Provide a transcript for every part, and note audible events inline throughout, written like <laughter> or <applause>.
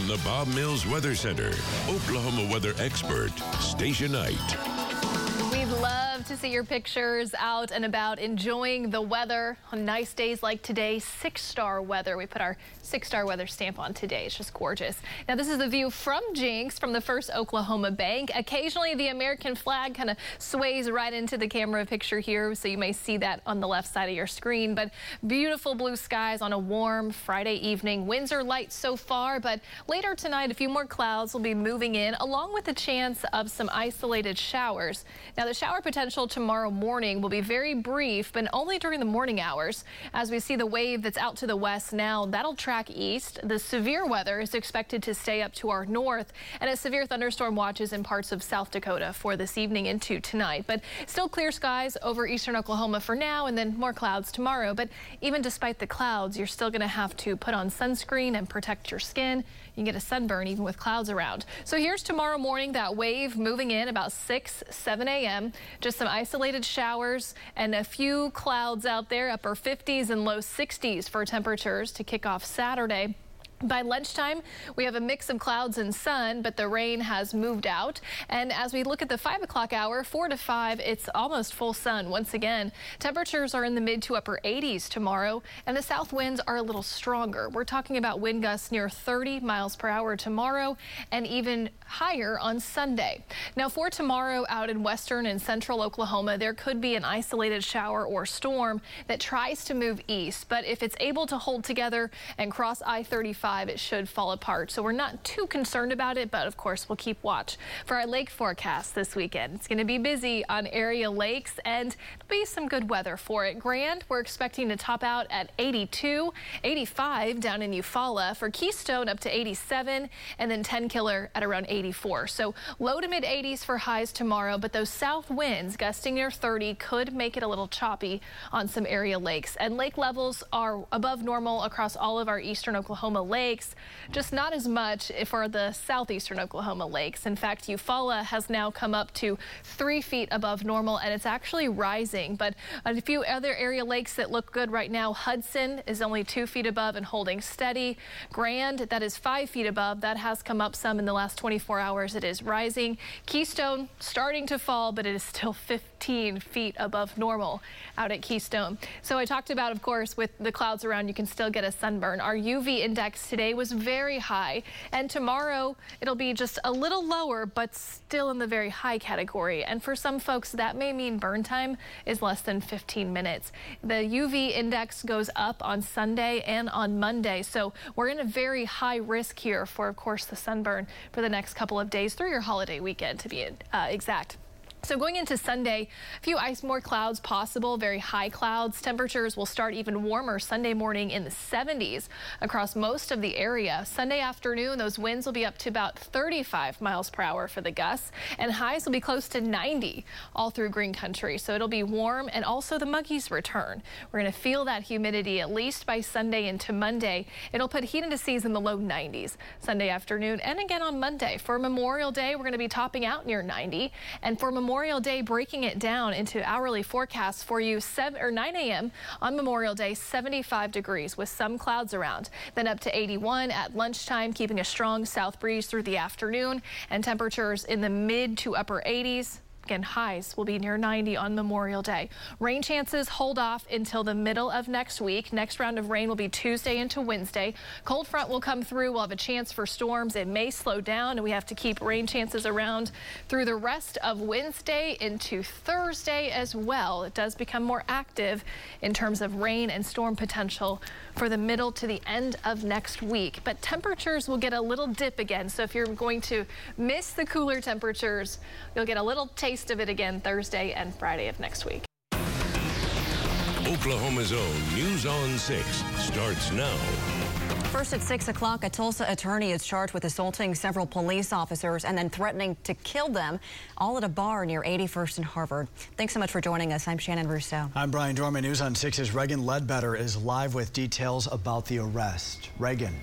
From the Bob Mills Weather Center, Oklahoma weather expert, Stacia Knight. To see your pictures out and about enjoying the weather on nice days like today. Six star weather. We put our six star weather stamp on today. It's just gorgeous. Now, this is the view from Jenks from the First Oklahoma Bank. Occasionally, the American flag kind of sways right into the camera picture here, so you may see that on the left side of your screen. But beautiful blue skies on a warm Friday evening. Winds are light so far, but later tonight, a few more clouds will be moving in, along with a chance of some isolated showers. Now, the shower potential tomorrow morning will be very brief, but only during the morning hours. As we see the wave that's out to the west now, that'll track east. The severe weather is expected to stay up to our north and a severe thunderstorm watches in parts of South Dakota for this evening into tonight. But still clear skies over eastern Oklahoma for now and then more clouds tomorrow. But even despite the clouds, you're still going to have to put on sunscreen and protect your skin. You can get a sunburn even with clouds around. So here's tomorrow morning, that wave moving in about 6, 7 a.m. Just some isolated showers and a few clouds out there, upper 50s and low 60s for temperatures to kick off Saturday. By lunchtime, we have a mix of clouds and sun, but the rain has moved out. And as we look at the 5 o'clock hour, 4 to 5, it's almost full sun once again. Temperatures are in the mid to upper 80s tomorrow, and the south winds are a little stronger. We're talking about wind gusts near 30 miles per hour tomorrow and even higher on Sunday. Now, for tomorrow out in western and central Oklahoma, there could be an isolated shower or storm that tries to move east. But if it's able to hold together and cross I 35, it should fall apart. So we're not too concerned about it, but of course we'll keep watch for our lake forecast this weekend. It's going to be busy on area lakes and there'll be some good weather for it. Grand, we're expecting to top out at 82, 85 down in Eufaula for Keystone up to 87 and then Tenkiller at around 84. So low to mid 80s for highs tomorrow, but those south winds gusting near 30 could make it a little choppy on some area lakes and lake levels are above normal across all of our eastern Oklahoma lakes lakes, just not as much for the southeastern Oklahoma lakes. In fact, Eufaula has now come up to three feet above normal and it's actually rising. But a few other area lakes that look good right now, Hudson is only two feet above and holding steady. Grand, that is five feet above. That has come up some in the last 24 hours. It is rising. Keystone starting to fall, but it is still 15 feet above normal out at Keystone. So I talked about, of course, with the clouds around, you can still get a sunburn. Our UV index today was very high, and tomorrow it'll be just a little lower, but still in the very high category. And for some folks, that may mean burn time is less than 15 minutes. The UV index goes up on Sunday and on Monday, so we're in a very high risk here for, of course, the sunburn for the next couple of days through your holiday weekend, to be uh, exact. So going into Sunday, a few ice more clouds possible, very high clouds. Temperatures will start even warmer Sunday morning in the 70s across most of the area. Sunday afternoon, those winds will be up to about 35 miles per hour for the gusts, and highs will be close to 90 all through green country. So it'll be warm and also the muggies return. We're going to feel that humidity at least by Sunday into Monday. It'll put heat indices in the low 90s Sunday afternoon and again on Monday. For Memorial Day, we're going to be topping out near 90 and for Memorial Memorial Day, breaking it down into hourly forecasts for you 7 or 9 a.m. on Memorial Day, 75 degrees with some clouds around. Then up to 81 at lunchtime, keeping a strong south breeze through the afternoon and temperatures in the mid to upper 80s. Again, highs will be near 90 on Memorial Day. Rain chances hold off until the middle of next week. Next round of rain will be Tuesday into Wednesday. Cold front will come through. We'll have a chance for storms. It may slow down, and we have to keep rain chances around through the rest of Wednesday into Thursday as well. It does become more active in terms of rain and storm potential for the middle to the end of next week. But temperatures will get a little dip again. So if you're going to miss the cooler temperatures, you'll get a little taste taste of it again Thursday and Friday of next week. Oklahoma's own News on 6 starts now. First at 6 o'clock, a Tulsa attorney is charged with assaulting several police officers and then threatening to kill them, all at a bar near 81st and Harvard. Thanks so much for joining us. I'm Shannon Russo. I'm Brian Dorman. News on 6's Reagan Ledbetter is live with details about the arrest. Reagan.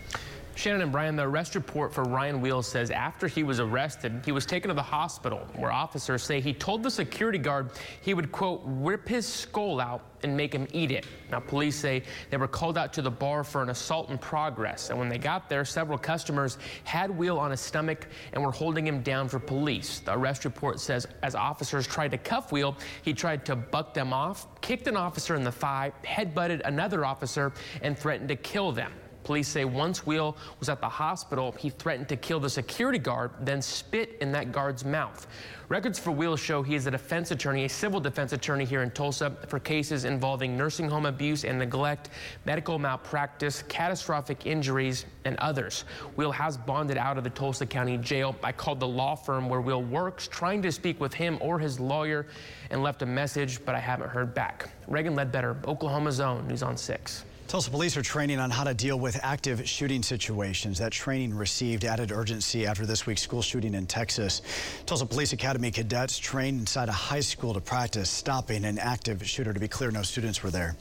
Shannon and Brian, the arrest report for Ryan Wheels says after he was arrested, he was taken to the hospital where officers say he told the security guard he would, quote, rip his skull out and make him eat it. Now, police say they were called out to the bar for an assault in progress. And when they got there, several customers had Wheel on his stomach and were holding him down for police. The arrest report says as officers tried to cuff Wheel, he tried to buck them off, kicked an officer in the thigh, headbutted another officer, and threatened to kill them. Police say once Wheel was at the hospital, he threatened to kill the security guard, then spit in that guard's mouth. Records for Wheel show he is a defense attorney, a civil defense attorney here in Tulsa for cases involving nursing home abuse and neglect, medical malpractice, catastrophic injuries, and others. Wheel has bonded out of the Tulsa County Jail. I called the law firm where Wheel works, trying to speak with him or his lawyer, and left a message, but I haven't heard back. Reagan Ledbetter, Oklahoma's Own, News on 6. Tulsa police are training on how to deal with active shooting situations. That training received added urgency after this week's school shooting in Texas. Tulsa Police Academy cadets trained inside a high school to practice stopping an active shooter. To be clear, no students were there.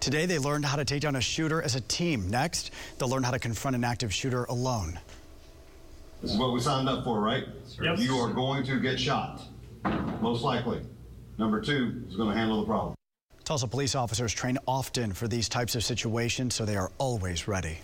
Today, they learned how to take down a shooter as a team. Next, they'll learn how to confront an active shooter alone. This is what we signed up for, right? Yep. You are going to get shot, most likely. Number two is going to handle the problem. Tulsa police officers train often for these types of situations, so they are always ready.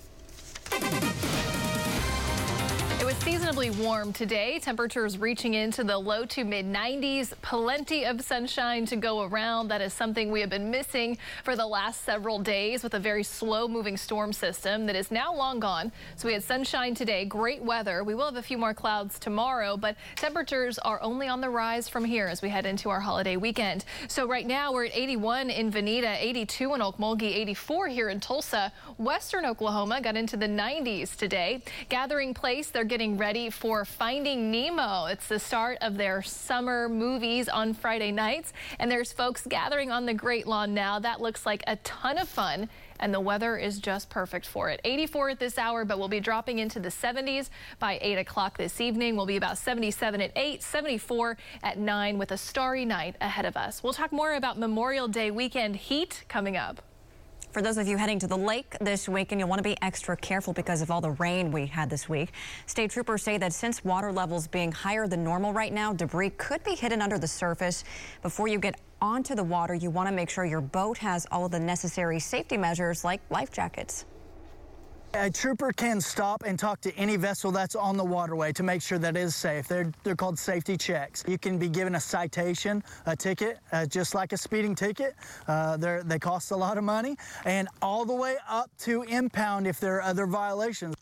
Seasonably warm today. Temperatures reaching into the low to mid 90s. Plenty of sunshine to go around. That is something we have been missing for the last several days with a very slow moving storm system that is now long gone. So we had sunshine today, great weather. We will have a few more clouds tomorrow, but temperatures are only on the rise from here as we head into our holiday weekend. So right now we're at 81 in Vinita, 82 in Okmulgee, 84 here in Tulsa. Western Oklahoma got into the 90s today. Gathering place, they're getting ready for Finding Nemo. It's the start of their summer movies on Friday nights, and there's folks gathering on the Great Lawn now. That looks like a ton of fun and the weather is just perfect for it. 84 at this hour, but we'll be dropping into the 70s by 8 o'clock this evening. We'll be about 77 at 8, 74 at 9 with a starry night ahead of us. We'll talk more about Memorial Day weekend heat coming up. For those of you heading to the lake this weekend, you'll want to be extra careful because of all the rain we had this week. State troopers say that since water levels being higher than normal right now, debris could be hidden under the surface. Before you get onto the water, you want to make sure your boat has all of the necessary safety measures like life jackets. A trooper can stop and talk to any vessel that's on the waterway to make sure that it is safe. They're, they're called safety checks. You can be given a citation, a ticket, uh, just like a speeding ticket. Uh, they cost a lot of money, and all the way up to impound if there are other violations.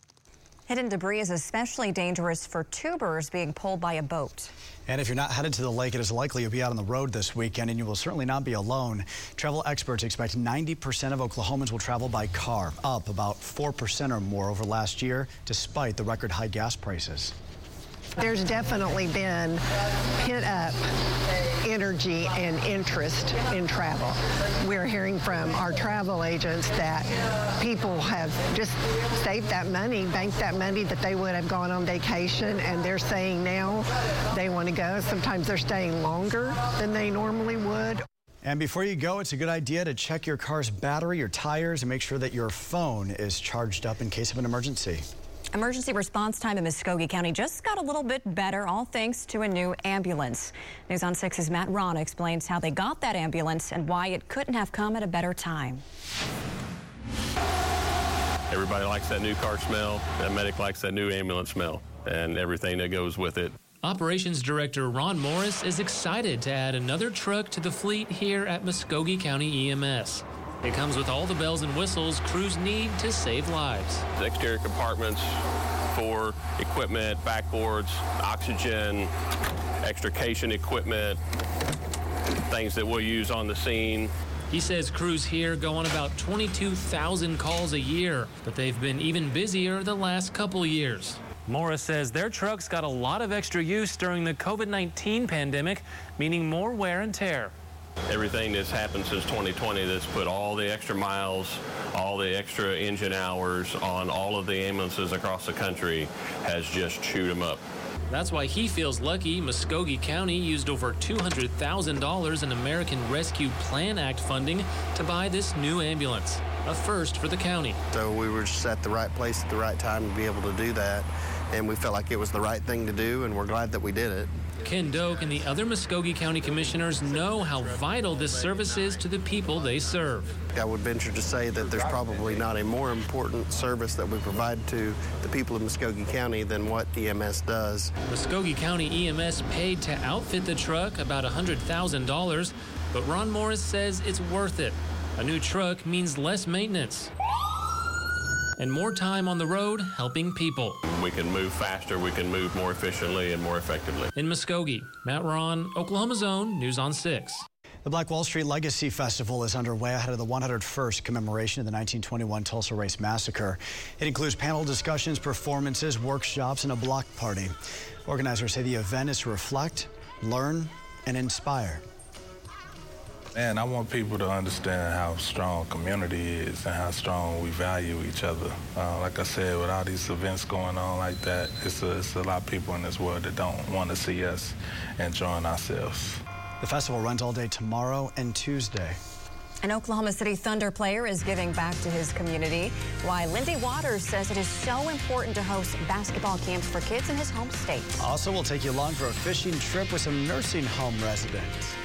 Hidden debris is especially dangerous for tubers being pulled by a boat. And if you're not headed to the lake, it is likely you'll be out on the road this weekend, and you will certainly not be alone. Travel experts expect 90% of Oklahomans will travel by car, up about 4% or more over last year, despite the record high gas prices. There's definitely been pent up energy and interest in travel. We're hearing from our travel agents that people have just saved that money, banked that money that they would have gone on vacation, and they're saying now they want to go. Sometimes they're staying longer than they normally would. And before you go, it's a good idea to check your car's battery, your tires, and make sure that your phone is charged up in case of an emergency. Emergency response time in Muskogee County just got a little bit better, all thanks to a new ambulance. News on 6's Matt Rahn explains how they got that ambulance and why it couldn't have come at a better time. Everybody likes that new car smell. That medic likes that new ambulance smell and everything that goes with it. Operations Director Ron Morris is excited to add another truck to the fleet here at Muskogee County EMS. It comes with all the bells and whistles crews need to save lives. The exterior compartments for equipment, backboards, oxygen, extrication equipment, things that we'll use on the scene. He says crews here go on about 22,000 calls a year, but they've been even busier the last couple years. Morris says their trucks got a lot of extra use during the COVID 19 pandemic, meaning more wear and tear. Everything that's happened since 2020 that's put all the extra miles, all the extra engine hours on all of the ambulances across the country has just chewed them up. That's why he feels lucky Muskogee County used over $200,000 in American Rescue Plan Act funding to buy this new ambulance. a first for the county. So we were just at the right place at the right time to be able to do that. And we felt like it was the right thing to do, and we're glad that we did it. Ken Doke and the other Muskogee County commissioners know how vital this service is to the people they serve. I would venture to say that there's probably not a more important service that we provide to the people of Muskogee County than what EMS does. Muskogee County EMS paid to outfit the truck about $100,000, but Ron Morris says it's worth it. A new truck means less maintenance and more time on the road helping people. We can move faster, we can move more efficiently and more effectively. In Muskogee, Matt Rahn, Oklahoma's own News on 6. The Black Wall Street Legacy Festival is underway ahead of the 101st commemoration of the 1921 Tulsa Race Massacre. It includes panel discussions, performances, workshops, and a block party. Organizers say the event is to reflect, learn, and inspire. And I want people to understand how strong community is and how strong we value each other. Uh, like I said, with all these events going on like that, it's a, it's a lot of people in this world that don't want to see us enjoying ourselves. The festival runs all day tomorrow and Tuesday. An Oklahoma City Thunder player is giving back to his community. Why Lindy Waters says it is so important to host basketball camps for kids in his home state. Also, we'll take you along for a fishing trip with some nursing home residents.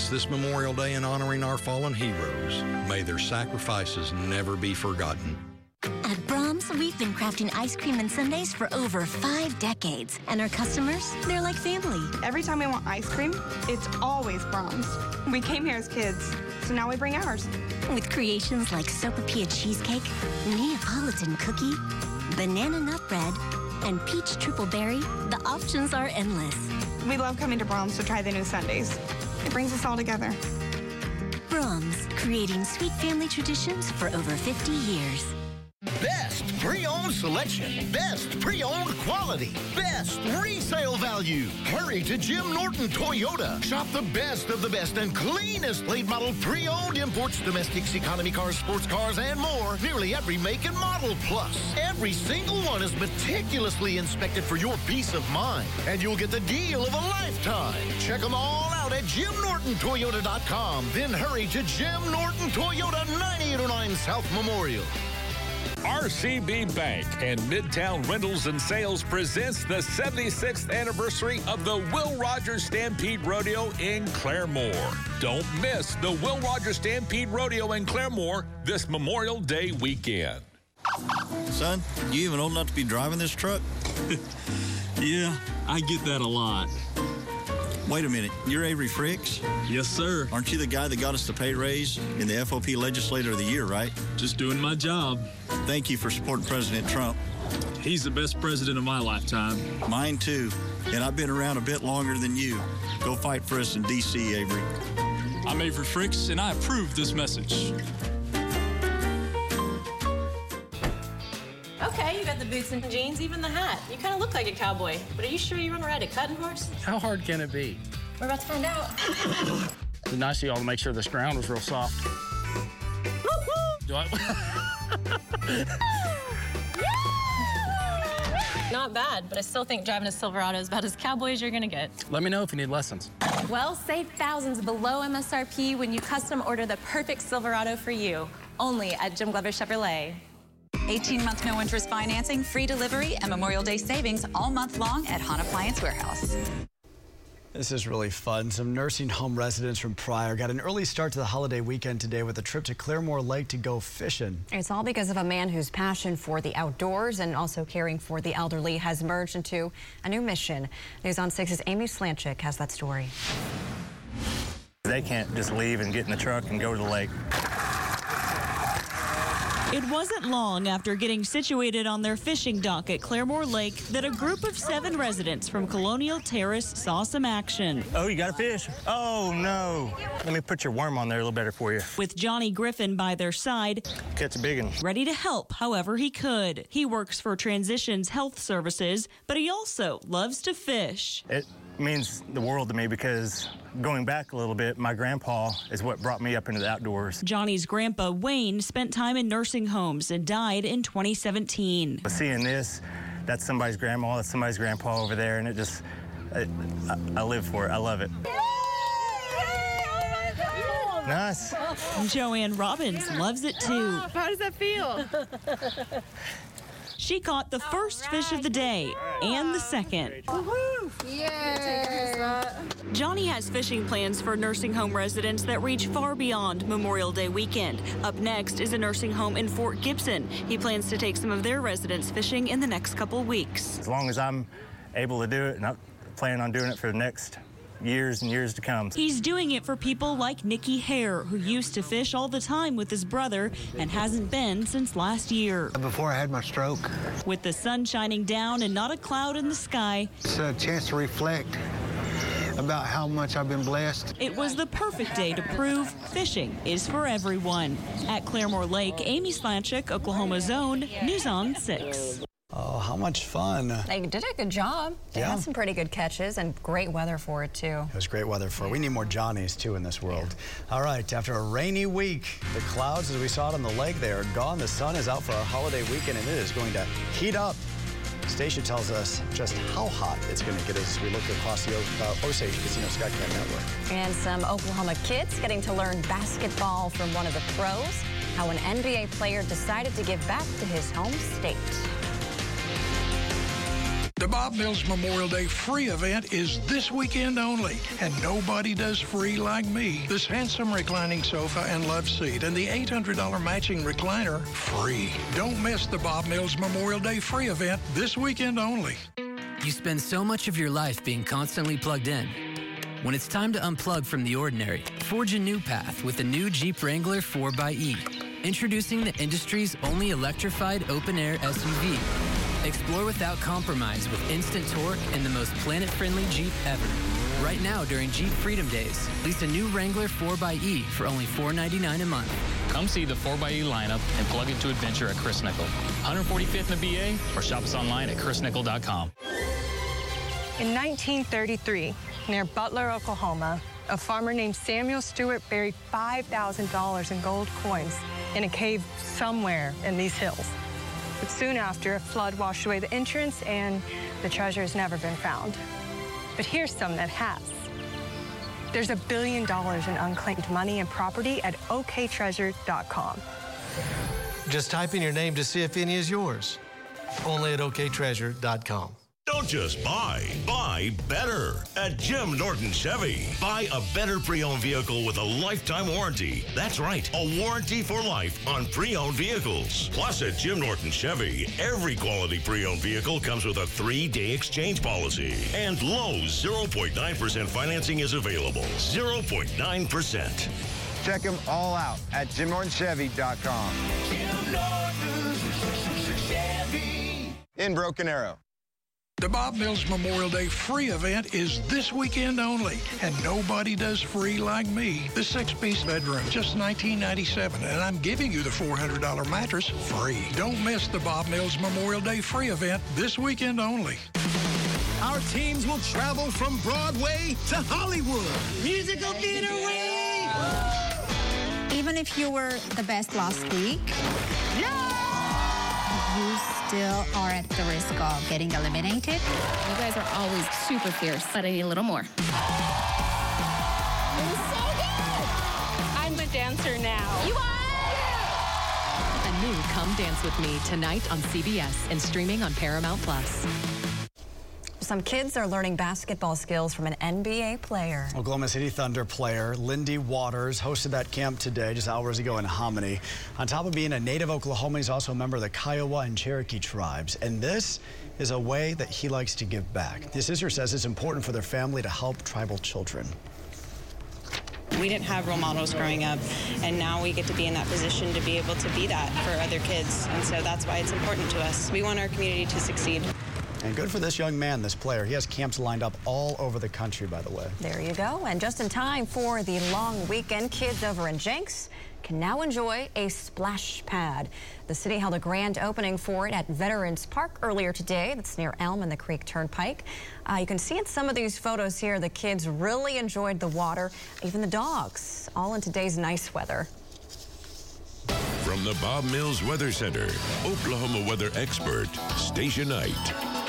Us this Memorial Day in honoring our fallen heroes. May their sacrifices never be forgotten. At Braum's, we've been crafting ice cream and sundaes for over five decades. And our customers, they're like family. Every time we want ice cream, it's always Braum's. We came here as kids, so now we bring ours. With creations like Sopapilla cheesecake, Neapolitan cookie, banana nut bread, and peach triple berry, the options are endless. We love coming to Braum's to try the new sundaes. It brings us all together. Braum's, creating sweet family traditions for over 50 years. Best pre-owned selection. Best pre-owned quality. Best resale value. Hurry to Jim Norton Toyota. Shop the best of the best and cleanest late model pre-owned imports, domestics, economy cars, sports cars, and more. Nearly every make and model. Plus, every single one is meticulously inspected for your peace of mind. And you'll get the deal of a lifetime. Check them all out at JimNortonToyota.com. Then hurry to Jim Norton Toyota 9809 South Memorial. RCB Bank and Midtown Rentals and Sales presents the 76th anniversary of the Will Rogers Stampede Rodeo in Claremore. Don't miss the Will Rogers Stampede Rodeo in Claremore this Memorial Day weekend. Son, you even old enough to be driving this truck? <laughs> yeah, I get that a lot. Wait a minute, you're Avery Frix? Yes, sir. Aren't you the guy that got us the pay raise in the FOP Legislator of the Year, right? Just doing my job. Thank you for supporting President Trump. He's the best president of my lifetime. Mine too. And I've been around a bit longer than you. Go fight for us in D.C., Avery. I'm Avery Frix, and I approve this message. You got the boots and jeans, even the hat. You kind of look like a cowboy, but are you sure you run ride a cutting horse? How hard can it be? We're about to find out. It's nice of y'all to make sure this ground was real soft. Do I? <laughs> Not bad, but I still think driving a Silverado is about as cowboy as you're gonna get. Let me know if you need lessons. Well, save thousands below MSRP when you custom order the perfect Silverado for you. Only at Jim Glover Chevrolet. 18 month no interest financing, free delivery, and Memorial Day savings all month long at Hunt Appliance Warehouse. This is really fun. Some nursing home residents from Pryor got an early start to the holiday weekend today with a trip to Claremore Lake to go fishing. It's all because of a man whose passion for the outdoors and also caring for the elderly has merged into a new mission. News on 6's Amy Slanchik has that story. They can't just leave and get in the truck and go to the lake. It wasn't long after getting situated on their fishing dock at Claremore Lake that a group of seven residents from Colonial Terrace saw some action. Oh, you got a fish? Oh, no. Let me put your worm on there a little better for you. With Johnny Griffin by their side, Catch a big one. ready to help however he could. He works for Transitions Health Services, but he also loves to fish. It means the world to me because going back a little bit, my grandpa is what brought me up into the outdoors. Johnny's grandpa, Wayne, spent time in nursing homes and died in 2017. But seeing this, that's somebody's grandma, that's somebody's grandpa over there, and it just, I, I, I live for it. I love it. Nice. Joanne Robbins loves it too. <laughs> How does that feel? <laughs> She caught the first fish of the day and the second. Johnny has fishing plans for nursing home residents that reach far beyond Memorial Day weekend. Up next is a nursing home in Fort Gibson. He plans to take some of their residents fishing in the next couple weeks. As long as I'm able to do it, and I'm planning on doing it for the next years and years to come. He's doing it for people like Nikki Hare, who used to fish all the time with his brother and hasn't been since last year. Before I had my stroke, With the sun shining down and not a cloud in the sky, it's a chance to reflect about how much I've been blessed. it was the perfect day to prove fishing is for everyone. At Claremore Lake, Amy Slanchik, Oklahoma's Own, News on 6. Oh, how much fun. They did a good job. They Yeah. had some pretty good catches and great weather for it, too. It was great weather for. It. We need more Johnnies too in this world. All right, after a rainy week, the clouds, as we saw it on the lake, they are gone. The sun is out for a holiday weekend, and it is going to heat up. Stacia tells us just how hot it's going to get as we look across the uh, Osage Casino Skycam network. And some Oklahoma kids getting to learn basketball from one of the pros. How an NBA player decided to give back to his home state. The Bob Mills Memorial Day free event is this weekend only, and nobody does free like me. This handsome reclining sofa and love seat and the $800 matching recliner free. Don't miss the Bob Mills Memorial Day free event this weekend only. You spend so much of your life being constantly plugged in. When it's time to unplug from the ordinary, forge a new path with the new Jeep Wrangler 4xE. Introducing the industry's only electrified open-air SUV. Explore without compromise with instant torque and the most planet-friendly Jeep ever. Right now during Jeep Freedom Days, lease a new Wrangler 4xE for only 499 a month. Come see the 4xE lineup and plug into adventure at Chris Nickel. 145th in the BA or shop us online at chrisnickel.com. In 1933, near Butler, Oklahoma, a farmer named Samuel Stewart buried $5,000 in gold coins in a cave somewhere in these hills. But soon after, a flood washed away the entrance and the treasure has never been found. But here's some that has. There's a billion dollars in unclaimed money and property at oktreasure.com. Just type in your name to see if any is yours. Only at oktreasure.com. Don't just buy, buy better at Jim Norton Chevy. Buy a better pre owned vehicle with a lifetime warranty. That's right, a warranty for life on pre owned vehicles. Plus, at Jim Norton Chevy, every quality pre owned vehicle comes with a three day exchange policy. And low 0.9% financing is available. 0.9%. Check them all out at JimNortonChevy.com. Jim Norton Chevy. In Broken Arrow. The Bob Mills Memorial Day free event is this weekend only, and nobody does free like me. The six-piece bedroom, just $19.97, and I'm giving you the $400 mattress free. Don't miss the Bob Mills Memorial Day free event this weekend only. Our teams will travel from Broadway to Hollywood. Musical theater week! Even if you were the best last week, you still are at the risk of getting eliminated. You guys are always super fierce, but I need a little more. So good! I'm a dancer now. You are! A new Come Dance With Me tonight on CBS and streaming on Paramount Plus. Some kids are learning basketball skills from an NBA player. Oklahoma City Thunder player Lindy Waters hosted that camp today just hours ago in Hominy. On top of being a native Oklahoman, he's also a member of the Kiowa and Cherokee tribes. And this is a way that he likes to give back. His sister says it's important for their family to help tribal children. We didn't have role models growing up, and now we get to be in that position to be able to be that for other kids. And so that's why it's important to us. We want our community to succeed. And good for this young man, this player. He has camps lined up all over the country, by the way. There you go. And just in time for the long weekend, kids over in Jenks can now enjoy a splash pad. The city held a grand opening for it at Veterans Park earlier today. That's near Elm and the Creek Turnpike. Uh, you can see in some of these photos here, the kids really enjoyed the water, even the dogs, all in today's nice weather. From the Bob Mills Weather Center, Oklahoma weather expert, Stacia Knight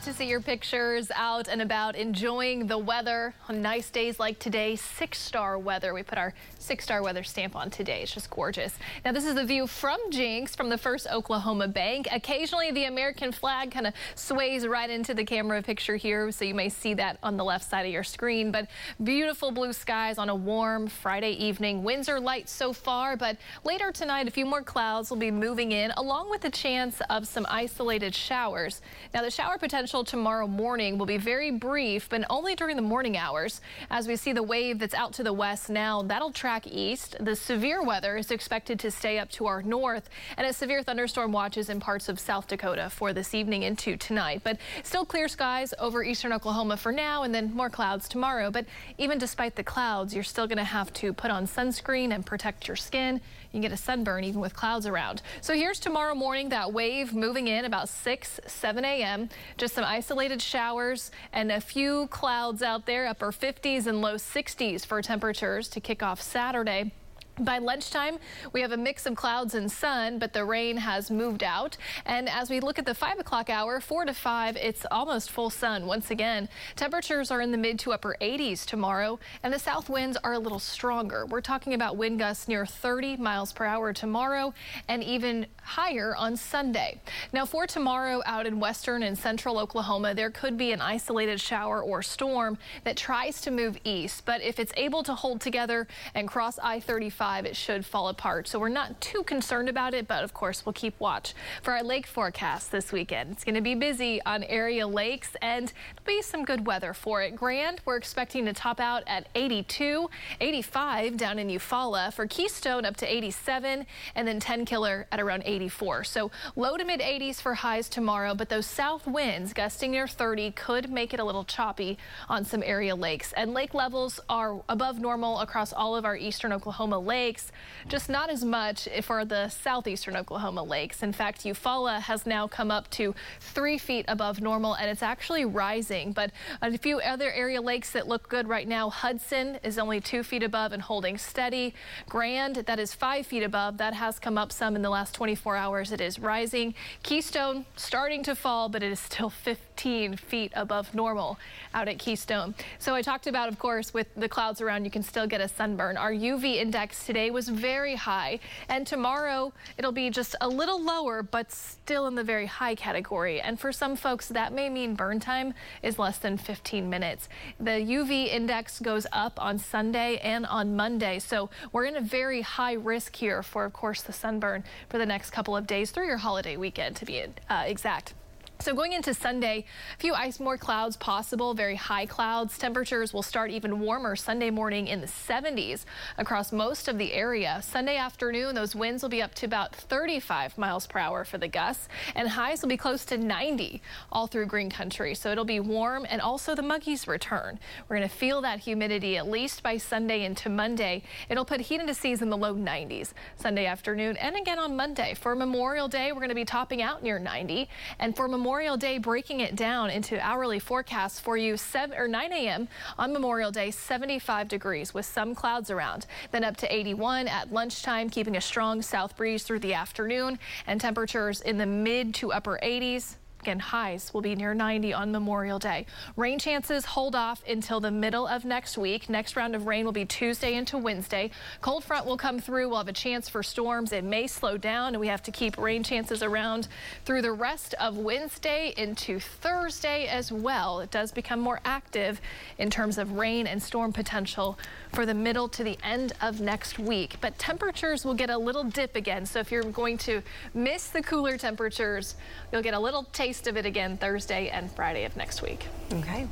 love to see your pictures out and about enjoying the weather on nice days like today. Six star weather. We put our six star weather stamp on today. It's just gorgeous. Now, this is the view from Jenks from the First Oklahoma Bank. Occasionally, the American flag kind of sways right into the camera picture here, so you may see that on the left side of your screen. But beautiful blue skies on a warm Friday evening. Winds are light so far, but later tonight, a few more clouds will be moving in, along with a chance of some isolated showers. Now, the shower potential tomorrow morning will be very brief, but only during the morning hours. As we see the wave that's out to the west now, that'll track east. The severe weather is expected to stay up to our north, and a severe thunderstorm watches in parts of South Dakota for this evening into tonight. But still clear skies over eastern Oklahoma for now, and then more clouds tomorrow. But even despite the clouds, you're still going to have to put on sunscreen and protect your skin. You can get a sunburn even with clouds around. So here's tomorrow morning, that wave moving in about 6, 7 a.m. Just some isolated showers and a few clouds out there, upper 50s and low 60s for temperatures to kick off Saturday. By lunchtime, we have a mix of clouds and sun, but the rain has moved out. And as we look at the 5 o'clock hour, 4 to 5, it's almost full sun once again. Temperatures are in the mid to upper 80s tomorrow, and the south winds are a little stronger. We're talking about wind gusts near 30 miles per hour tomorrow and even higher on Sunday. Now, for tomorrow out in western and central Oklahoma, there could be an isolated shower or storm that tries to move east. But if it's able to hold together and cross I 35, it should fall apart. So we're not too concerned about it, but of course we'll keep watch. For our lake forecast this weekend, it's going to be busy on area lakes and be some good weather for it. Grand, we're expecting to top out at 82, 85 down in Eufaula. For Keystone up to 87 and then Tenkiller at around 84. So low to mid 80s for highs tomorrow, but those south winds gusting near 30 could make it a little choppy on some area lakes. And lake levels are above normal across all of our eastern Oklahoma lakes lakes, just not as much for the southeastern Oklahoma lakes. In fact, Eufaula has now come up to three feet above normal and it's actually rising. But a few other area lakes that look good right now, Hudson is only two feet above and holding steady. Grand, that is five feet above. That has come up some in the last 24 hours. It is rising. Keystone starting to fall, but it is still <laughs> 15 feet above normal out at Keystone. So I talked about, of course, with the clouds around, you can still get a sunburn. Our UV index today was very high. And tomorrow it'll be just a little lower, but still in the very high category. And for some folks, that may mean burn time is less than 15 minutes. The UV index goes up on Sunday and on Monday. So we're in a very high risk here for, of course, the sunburn for the next couple of days through your holiday weekend to be uh, exact. So going into Sunday, a few ice more clouds possible, very high clouds. Temperatures will start even warmer Sunday morning in the 70s across most of the area. Sunday afternoon, those winds will be up to about 35 miles per hour for the gusts, and highs will be close to 90 all through green country. So it'll be warm, and also the muggies return. We're going to feel that humidity at least by Sunday into Monday. It'll put heat indices in the low 90s Sunday afternoon and again on Monday. For Memorial Day, we're going to be topping out near 90, and for Memorial Memorial Day, breaking it down into hourly forecasts for you 7 or 9 a.m. on Memorial Day, 75 degrees with some clouds around. Then up to 81 at lunchtime, keeping a strong south breeze through the afternoon and temperatures in the mid to upper 80s. Again, highs will be near 90 on Memorial Day. Rain chances hold off until the middle of next week. Next round of rain will be Tuesday into Wednesday. Cold front will come through. We'll have a chance for storms. It may slow down, and we have to keep rain chances around through the rest of Wednesday into Thursday as well. It does become more active in terms of rain and storm potential for the middle to the end of next week. But temperatures will get a little dip again. So if you're going to miss the cooler temperatures, you'll get a little taste taste of it again Thursday and Friday of next week. Okay.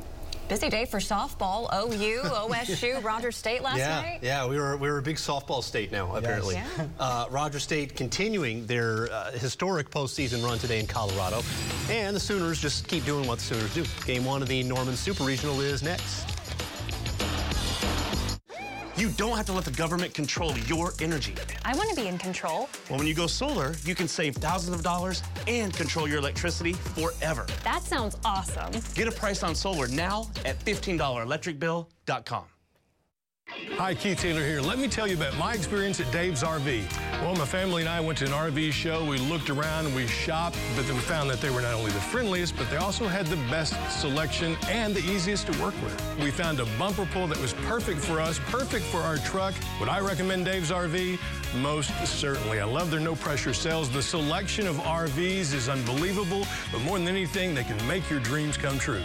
Busy day for softball. OU, <laughs> OSU, Rogers State last yeah, night. Yeah, we were we were a big softball state now apparently. Yes. Yeah. Uh, Rogers State continuing their uh, historic postseason run today in Colorado, and the Sooners just keep doing what the Sooners do. Game one of the Norman Super Regional is next. You don't have to let the government control your energy. I want to be in control. Well, when you go solar, you can save thousands of dollars and control your electricity forever. That sounds awesome. Get a price on solar now at $15electricbill.com. Hi, Keith Taylor here. Let me tell you about my experience at Dave's RV. Well, my family and I went to an RV show. We looked around we shopped, but then we found that they were not only the friendliest, but they also had the best selection and the easiest to work with. We found a bumper pull that was perfect for us, perfect for our truck. Would I recommend Dave's RV? Most certainly. I love their no pressure sales. The selection of RVs is unbelievable, but more than anything, they can make your dreams come true.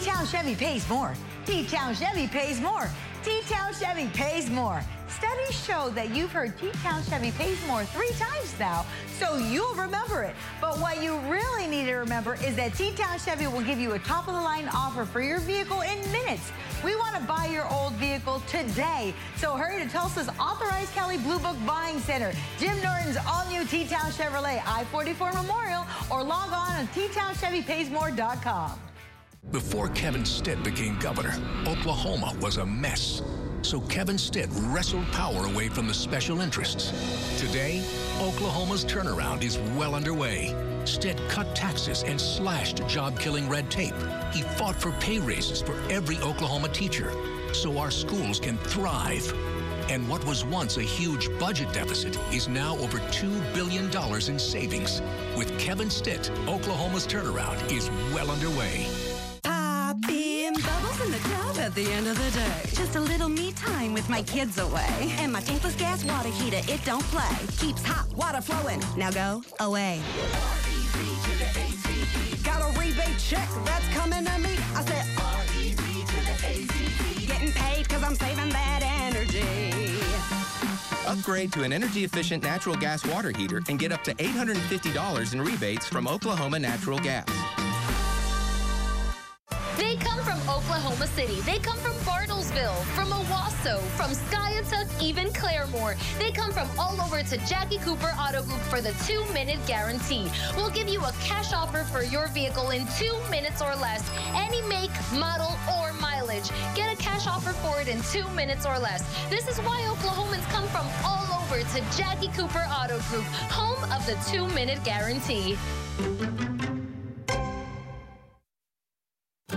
T-Town Chevy pays more. T-Town Chevy pays more. T-Town Chevy pays more. Studies show that you've heard T-Town Chevy pays more three times now, so you'll remember it. But what you really need to remember is that T-Town Chevy will give you a top-of-the-line offer for your vehicle in minutes. We want to buy your old vehicle today, so hurry to Tulsa's authorized Kelley Blue Book Buying Center, Jim Norton's all-new T-Town Chevrolet I-44 Memorial, or log on to T-TownChevyPaysMore.com. Before Kevin Stitt became governor, Oklahoma was a mess. So Kevin Stitt wrestled power away from the special interests. Today, Oklahoma's turnaround is well underway. Stitt cut taxes and slashed job-killing red tape. He fought for pay raises for every Oklahoma teacher so our schools can thrive. And what was once a huge budget deficit is now over $2 billion in savings. With Kevin Stitt, Oklahoma's turnaround is well underway. At the end of the day. Just a little me time with my kids away. And my tankless gas water heater, it don't play. Keeps hot water flowing. Now go away. Got a rebate check that's coming to me. I said, Getting paid cause I'm saving that energy. Upgrade to an energy efficient natural gas water heater and get up to $850 in rebates from Oklahoma Natural Gas. Oklahoma City. They come from Bartlesville, from Owasso, from Skiatook, even Claremore. They come from all over to Jackie Cooper Auto Group for the two minute guarantee. We'll give you a cash offer for your vehicle in two minutes or less. Any make, model, or mileage. Get a cash offer for it in two minutes or less. This is why Oklahomans come from all over to Jackie Cooper Auto Group, home of the two minute guarantee.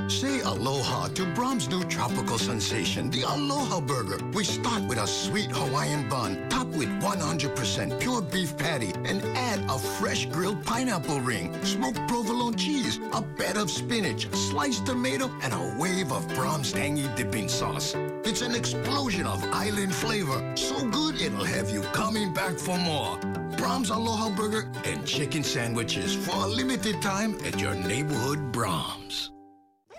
Say aloha to Braum's new tropical sensation, the Aloha Burger. We start with a sweet Hawaiian bun, topped with 100% pure beef patty, and add a fresh grilled pineapple ring, smoked provolone cheese, a bed of spinach, sliced tomato, and a wave of Braum's tangy dipping sauce. It's an explosion of island flavor, so good it'll have you coming back for more. Braum's Aloha Burger and chicken sandwiches for a limited time at your neighborhood Braum's.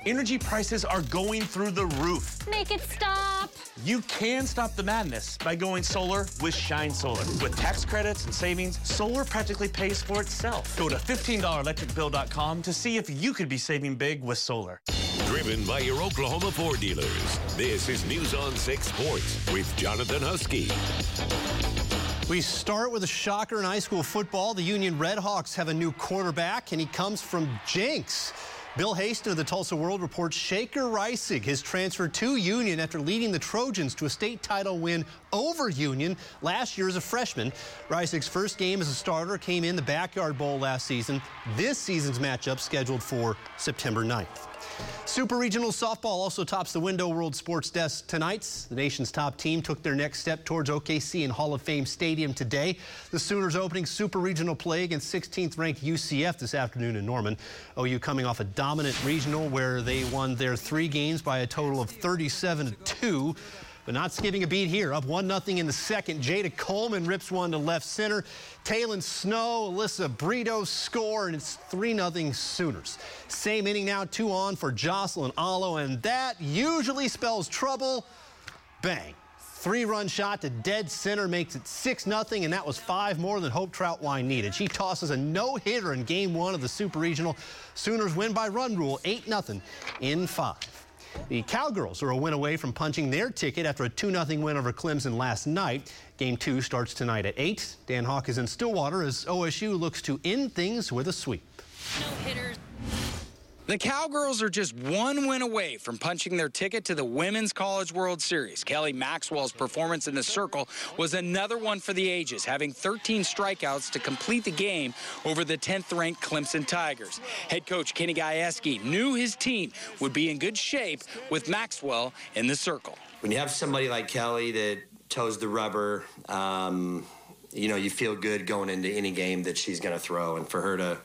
Energy prices are going through the roof. Make it stop. You can stop the madness by going solar with Shine Solar. With tax credits and savings, solar practically pays for itself. Go to $15electricbill.com to see if you could be saving big with solar. Driven by your Oklahoma Ford dealers. This is News on 6 Sports with Jonathan Husky. We start with a shocker in high school football. The Union Redhawks have a new quarterback, and he comes from Jenks. Bill Haisten of the Tulsa World reports Shaker Reisig has transferred to Union after leading the Trojans to a state title win over Union last year as a freshman. Reisig's first game as a starter came in the Backyard Bowl last season. This season's matchup scheduled for September 9th. Super Regional Softball also tops the Window World Sports Desk tonight. The nation's top team took their next step towards OKC in Hall of Fame Stadium today. The Sooners opening Super Regional play against 16th ranked UCF this afternoon in Norman. OU coming off a dominant regional where they won their three games by a total of 37 2. But not skipping a beat here. Up 1 0 in the second. Jayda Coleman rips one to left center. Taylon Snow, Alyssa Brito score, and it's 3 0 Sooners. Same inning now, two on for Jocelyn Alo, and that usually spells trouble. Bang. three-run shot to dead center makes it 6 0 and that was five more than Hope Trautwein needed. She tosses a no-hitter in game one of the Super Regional. Sooners win by run rule 8 0 in five. The Cowgirls are a win away from punching their ticket after a 2-0 win over Clemson last night. Game two starts tonight at 8. Dan Hawk is in Stillwater as OSU looks to end things with a sweep. No hitters. The Cowgirls are just one win away from punching their ticket to the Women's College World Series. Kelly Maxwell's performance in the circle was another one for the ages, having 13 strikeouts to complete the game over the 10th ranked Clemson Tigers. Head coach Kenny Gajewski knew his team would be in good shape with Maxwell in the circle. When you have somebody like Kelly that toes the rubber, um, you know, you feel good going into any game that she's going to throw. And for her to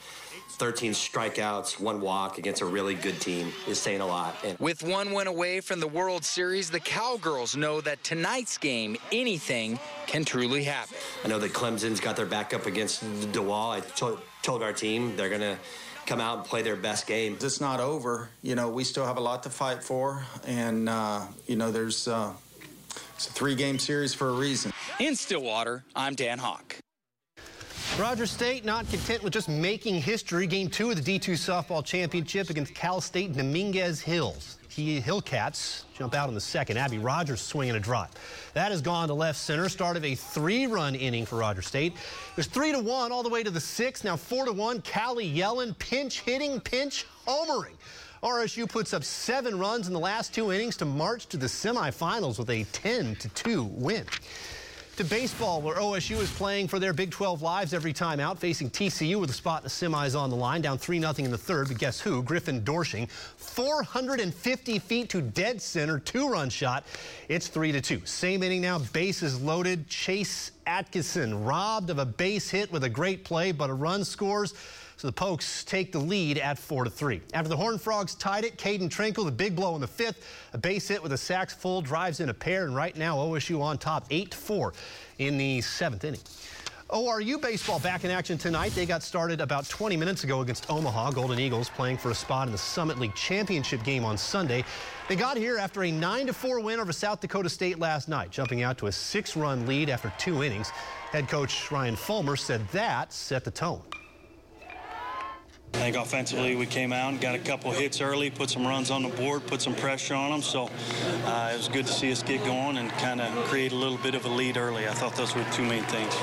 13 strikeouts, one walk against a really good team is saying a lot. And With one win away from the World Series, the Cowgirls know that tonight's game, anything can truly happen. I know that Clemson's got their back up against DeWall. I told, told our team they're going to come out and play their best game. It's not over. You know, we still have a lot to fight for, and uh, you know, there's uh, it's a three-game series for a reason. In Stillwater, I'm Dan Hawk. Rogers State not content with just making history. Game two of the D2 softball championship against Cal State Dominguez Hills. He Hillcats jump out in the second. Abby Rogers swinging a drop. That has gone to left center. Start of a three-run inning for Rogers State. There's three to one all the way to the sixth. Now four to one. Callie Yellen pinch hitting, pinch homering. RSU puts up seven runs in the last two innings to march to the semifinals with a 10 to 2 win to baseball, where OSU is playing for their Big 12 lives every time out, facing TCU with a spot in the semis on the line, down 3 0 in the third. But guess who? Griffin Doersching, 450 feet to dead center, two run shot. It's 3 to 2. Same inning now, bases loaded. Chase Adkison robbed of a base hit with a great play, but a run scores. So the Pokes take the lead at 4 to 3. After the Horned Frogs tied it, Caeden Trenkle, the big blow in the fifth, a base hit with a sacks full, drives in a pair, and right now OSU on top 8 to 4 in the seventh inning. ORU baseball back in action tonight. They got started about 20 minutes ago against Omaha. Golden Eagles playing for a spot in the Summit League Championship game on Sunday. They got here after a 9-4 win over South Dakota State last night, jumping out to a six-run lead after two innings. Head coach Ryan Folmar said that set the tone. I think offensively we came out and got a couple hits early, put some runs on the board, put some pressure on them. So uh, it was good to see us get going and kind of create a little bit of a lead early. I thought those were two main things.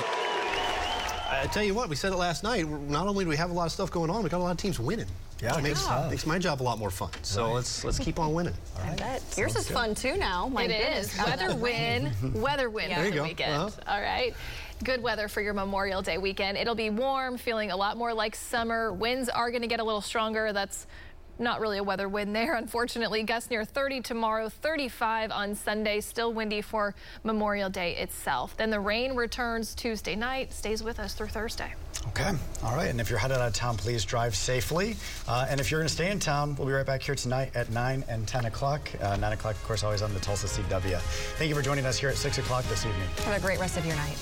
I tell you what, we said it last night. Not only do we have a lot of stuff going on, we got a lot of teams winning. Yeah, it makes, yeah. makes my job a lot more fun. So right. let's let's keep on winning. All right. I bet. Yours is good. fun too now. My it goodness. is. Weather win. <laughs> weather win yeah. for the weekend. Uh -huh. All right. Good weather for your Memorial Day weekend. It'll be warm, feeling a lot more like summer. Winds are going to get a little stronger. That's not really a weather win there, <laughs> unfortunately. Gusts near 30 tomorrow, 35 on Sunday. Still windy for Memorial Day itself. Then the rain returns Tuesday night, stays with us through Thursday. Okay. All right. And if you're headed out of town, please drive safely. Uh, and if you're going to stay in town, we'll be right back here tonight at 9 and 10 o'clock. Uh, 9 o'clock, of course, always on the Tulsa CW. Thank you for joining us here at 6 o'clock this evening. Have a great rest of your night.